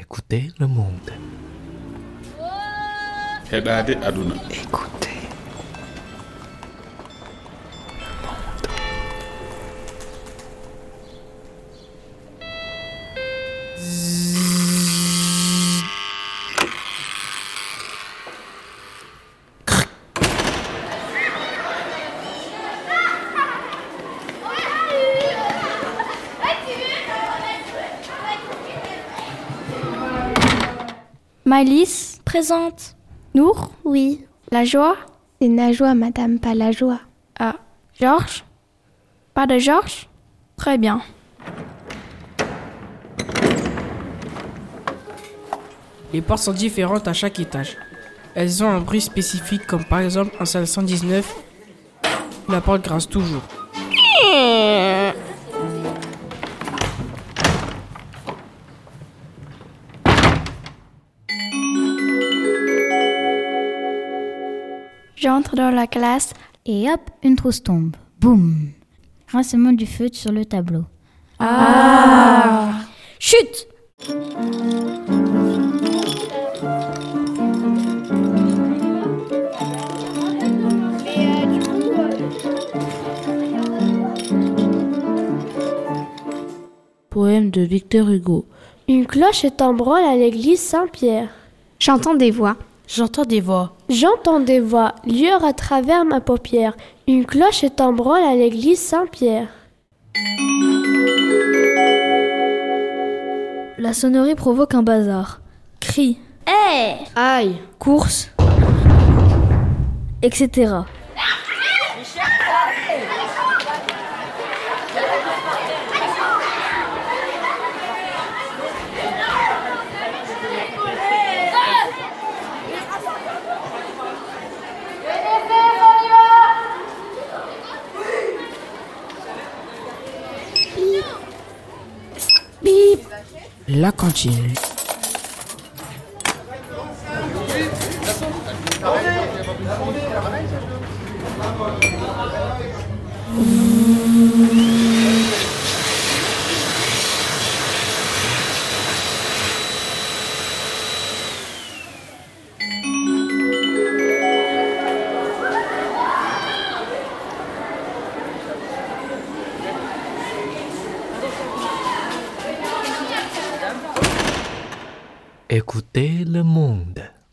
Écoutez le monde. Écoutez. Malice Présente. Nour Oui. La joie C'est Najwa, madame, pas la joie. Ah. Georges Pas de Georges Très bien. Les portes sont différentes à chaque étage. Elles ont un bruit spécifique comme par exemple en salle 119, la porte grince toujours. J'entre dans la classe. Et hop, une trousse tombe. Boum Grincement du feu sur le tableau. Chut Poème de Victor Hugo. Une cloche est en branle à l'église Saint-Pierre. J'entends des voix. J'entends des voix. J'entends des voix, lueur à travers ma paupière. Une cloche est en branle à l'église Saint-Pierre. La sonnerie provoque un bazar. Cris, Aïe courses, etc. La cantine. Écoutez le monde.